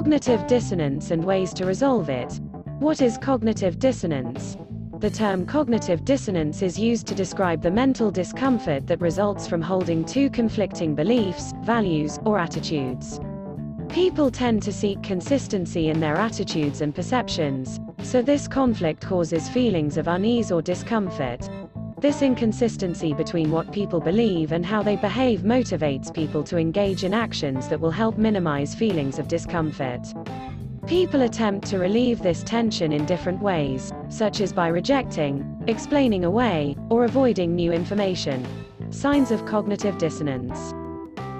Cognitive dissonance and ways to resolve it. What is cognitive dissonance? The term cognitive dissonance is used to describe the mental discomfort that results from holding two conflicting beliefs, values, or attitudes. People tend to seek consistency in their attitudes and perceptions, so this conflict causes feelings of unease or discomfort. This inconsistency between what people believe and how they behave motivates people to engage in actions that will help minimize feelings of discomfort. People attempt to relieve this tension in different ways, such as by rejecting, explaining away, or avoiding new information. Signs of cognitive dissonance.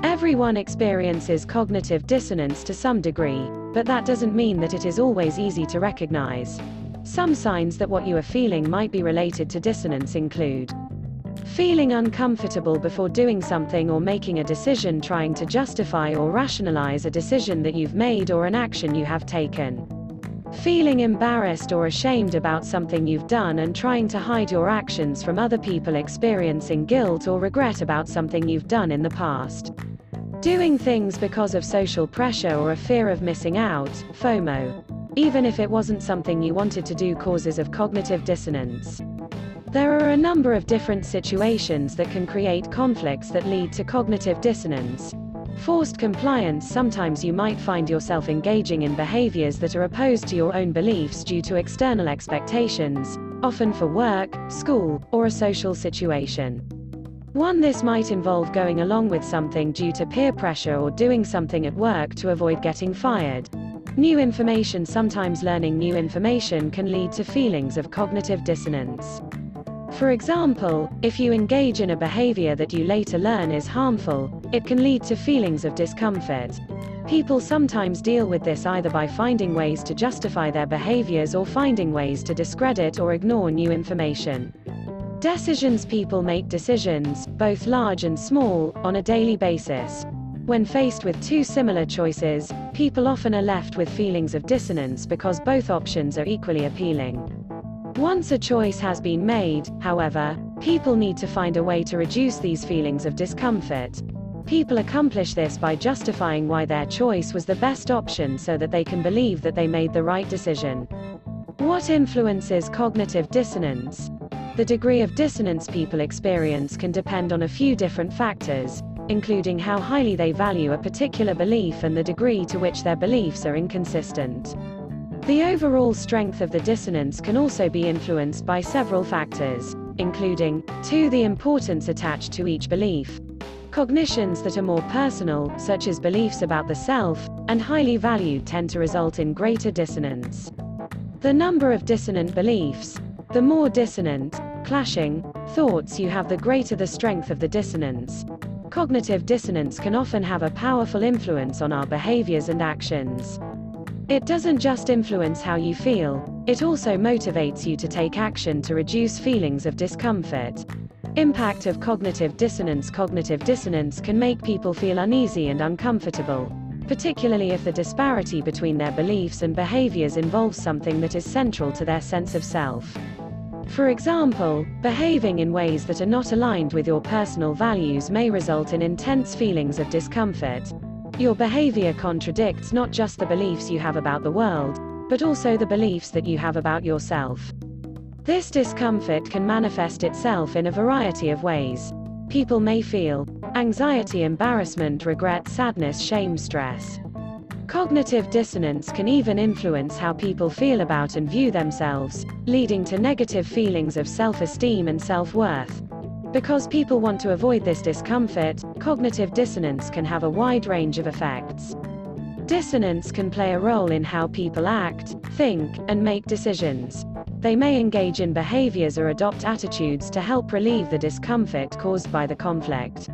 Everyone experiences cognitive dissonance to some degree, but that doesn't mean that it is always easy to recognize. Some signs that what you are feeling might be related to dissonance include feeling uncomfortable before doing something or making a decision, trying to justify or rationalize a decision that you've made or an action you have taken. Feeling embarrassed or ashamed about something you've done and trying to hide your actions from other people experiencing guilt or regret about something you've done in the past. Doing things because of social pressure or a fear of missing out, FOMO. Even if it wasn't something you wanted to do causes of cognitive dissonance. There are a number of different situations that can create conflicts that lead to cognitive dissonance. Forced compliance Sometimes you might find yourself engaging in behaviors that are opposed to your own beliefs due to external expectations, often for work, school, or a social situation. 1. This might involve going along with something due to peer pressure or doing something at work to avoid getting fired. New information Sometimes learning new information can lead to feelings of cognitive dissonance. For example, if you engage in a behavior that you later learn is harmful, it can lead to feelings of discomfort. People sometimes deal with this either by finding ways to justify their behaviors or finding ways to discredit or ignore new information. Decisions People make decisions, both large and small, on a daily basis. When faced with two similar choices, people often are left with feelings of dissonance because both options are equally appealing. Once a choice has been made, however, people need to find a way to reduce these feelings of discomfort. People accomplish this by justifying why their choice was the best option so that they can believe that they made the right decision. What influences cognitive dissonance? The degree of dissonance people experience can depend on a few different factors, including how highly they value a particular belief and the degree to which their beliefs are inconsistent. The overall strength of the dissonance can also be influenced by several factors, including 2. The importance attached to each belief. Cognitions that are more personal, such as beliefs about the self, and highly valued tend to result in greater dissonance. The number of dissonant beliefs. The more dissonant, clashing, thoughts you have the greater the strength of the dissonance. Cognitive dissonance can often have a powerful influence on our behaviors and actions. It doesn't just influence how you feel, it also motivates you to take action to reduce feelings of discomfort. Impact of cognitive dissonance Cognitive dissonance can make people feel uneasy and uncomfortable, particularly if the disparity between their beliefs and behaviors involves something that is central to their sense of self. For example, behaving in ways that are not aligned with your personal values may result in intense feelings of discomfort. Your behavior contradicts not just the beliefs you have about the world, but also the beliefs that you have about yourself. This discomfort can manifest itself in a variety of ways. People may feel anxiety, embarrassment, regret, sadness, shame, stress. Cognitive dissonance can even influence how people feel about and view themselves, leading to negative feelings of self-esteem and self-worth. Because people want to avoid this discomfort, cognitive dissonance can have a wide range of effects. Dissonance can play a role in how people act, think, and make decisions. They may engage in behaviors or adopt attitudes to help relieve the discomfort caused by the conflict.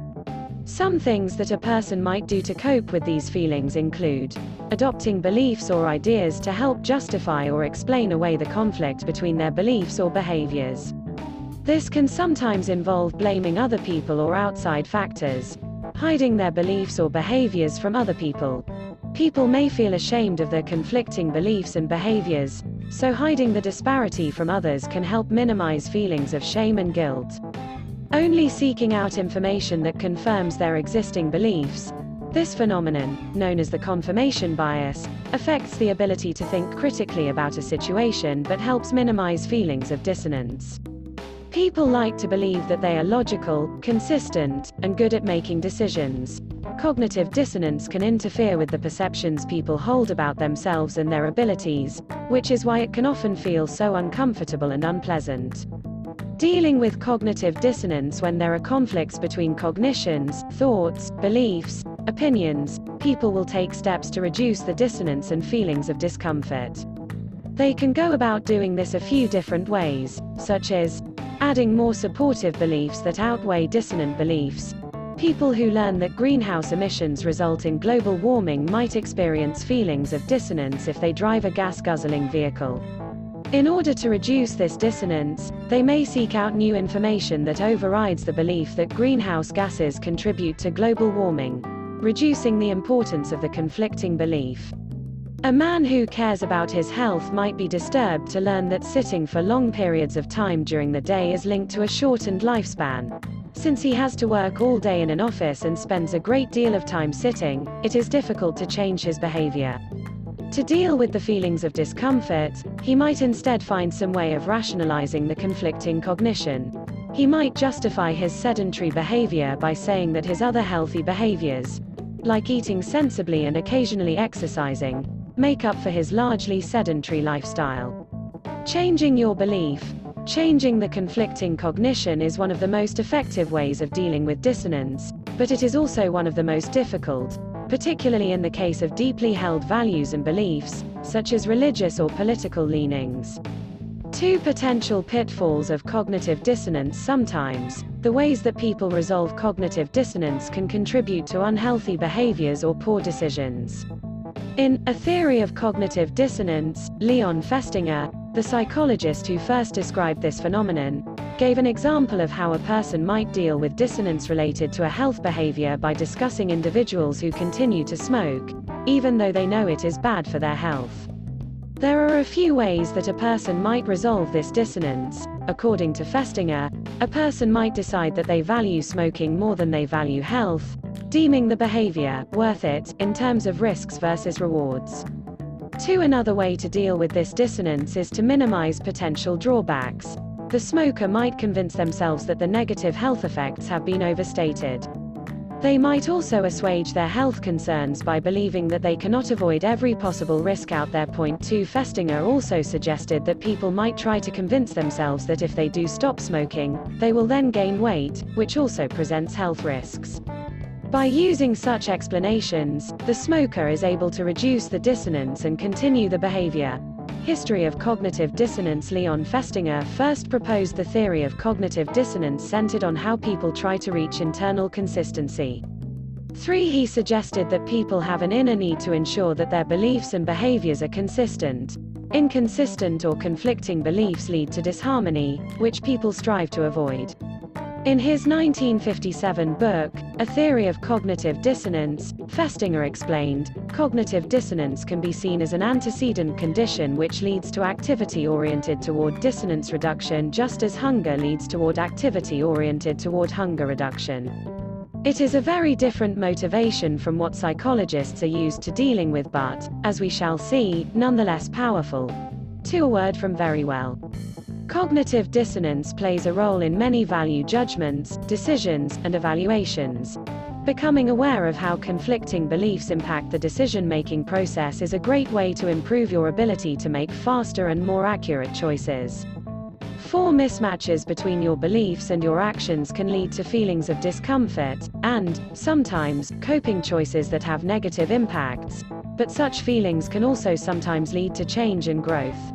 Some things that a person might do to cope with these feelings include adopting beliefs or ideas to help justify or explain away the conflict between their beliefs or behaviors. This can sometimes involve blaming other people or outside factors, hiding their beliefs or behaviors from other people. People may feel ashamed of their conflicting beliefs and behaviors, so hiding the disparity from others can help minimize feelings of shame and guilt. Only seeking out information that confirms their existing beliefs. This phenomenon, known as the confirmation bias, affects the ability to think critically about a situation but helps minimize feelings of dissonance. People like to believe that they are logical, consistent, and good at making decisions. Cognitive dissonance can interfere with the perceptions people hold about themselves and their abilities, which is why it can often feel so uncomfortable and unpleasant. Dealing with cognitive dissonance when there are conflicts between cognitions, thoughts, beliefs, opinions, people will take steps to reduce the dissonance and feelings of discomfort. They can go about doing this a few different ways, such as adding more supportive beliefs that outweigh dissonant beliefs. People who learn that greenhouse emissions result in global warming might experience feelings of dissonance if they drive a gas guzzling vehicle. In order to reduce this dissonance, they may seek out new information that overrides the belief that greenhouse gases contribute to global warming, reducing the importance of the conflicting belief. A man who cares about his health might be disturbed to learn that sitting for long periods of time during the day is linked to a shortened lifespan. Since he has to work all day in an office and spends a great deal of time sitting, it is difficult to change his behavior. To deal with the feelings of discomfort, he might instead find some way of rationalizing the conflicting cognition. He might justify his sedentary behavior by saying that his other healthy behaviors, like eating sensibly and occasionally exercising, make up for his largely sedentary lifestyle. Changing your belief, changing the conflicting cognition is one of the most effective ways of dealing with dissonance, but it is also one of the most difficult, particularly in the case of deeply held values and beliefs, such as religious or political leanings. Two potential pitfalls of cognitive dissonance sometimes, the ways that people resolve cognitive dissonance can contribute to unhealthy behaviors or poor decisions. In A Theory of Cognitive Dissonance, Leon Festinger, the psychologist who first described this phenomenon, gave an example of how a person might deal with dissonance related to a health behavior by discussing individuals who continue to smoke, even though they know it is bad for their health. There are a few ways that a person might resolve this dissonance. According to Festinger, a person might decide that they value smoking more than they value health, deeming the behavior worth it in terms of risks versus rewards. Two another way to deal with this dissonance is to minimize potential drawbacks. The smoker might convince themselves that the negative health effects have been overstated. They might also assuage their health concerns by believing that they cannot avoid every possible risk out there. Point 2 Festinger also suggested that people might try to convince themselves that if they do stop smoking, they will then gain weight, which also presents health risks. By using such explanations, the smoker is able to reduce the dissonance and continue the behavior, History of Cognitive Dissonance Leon Festinger first proposed the theory of cognitive dissonance centered on how people try to reach internal consistency. 3. He suggested that people have an inner need to ensure that their beliefs and behaviors are consistent. Inconsistent or conflicting beliefs lead to disharmony, which people strive to avoid. In his 1957 book, A Theory of Cognitive Dissonance, Festinger explained, cognitive dissonance can be seen as an antecedent condition which leads to activity oriented toward dissonance reduction just as hunger leads toward activity oriented toward hunger reduction. It is a very different motivation from what psychologists are used to dealing with but, as we shall see, nonetheless powerful. To a word from Verywell. Cognitive dissonance plays a role in many value judgments, decisions, and evaluations. Becoming aware of how conflicting beliefs impact the decision-making process is a great way to improve your ability to make faster and more accurate choices. Four mismatches between your beliefs and your actions can lead to feelings of discomfort, and, sometimes, coping choices that have negative impacts. But such feelings can also sometimes lead to change and growth.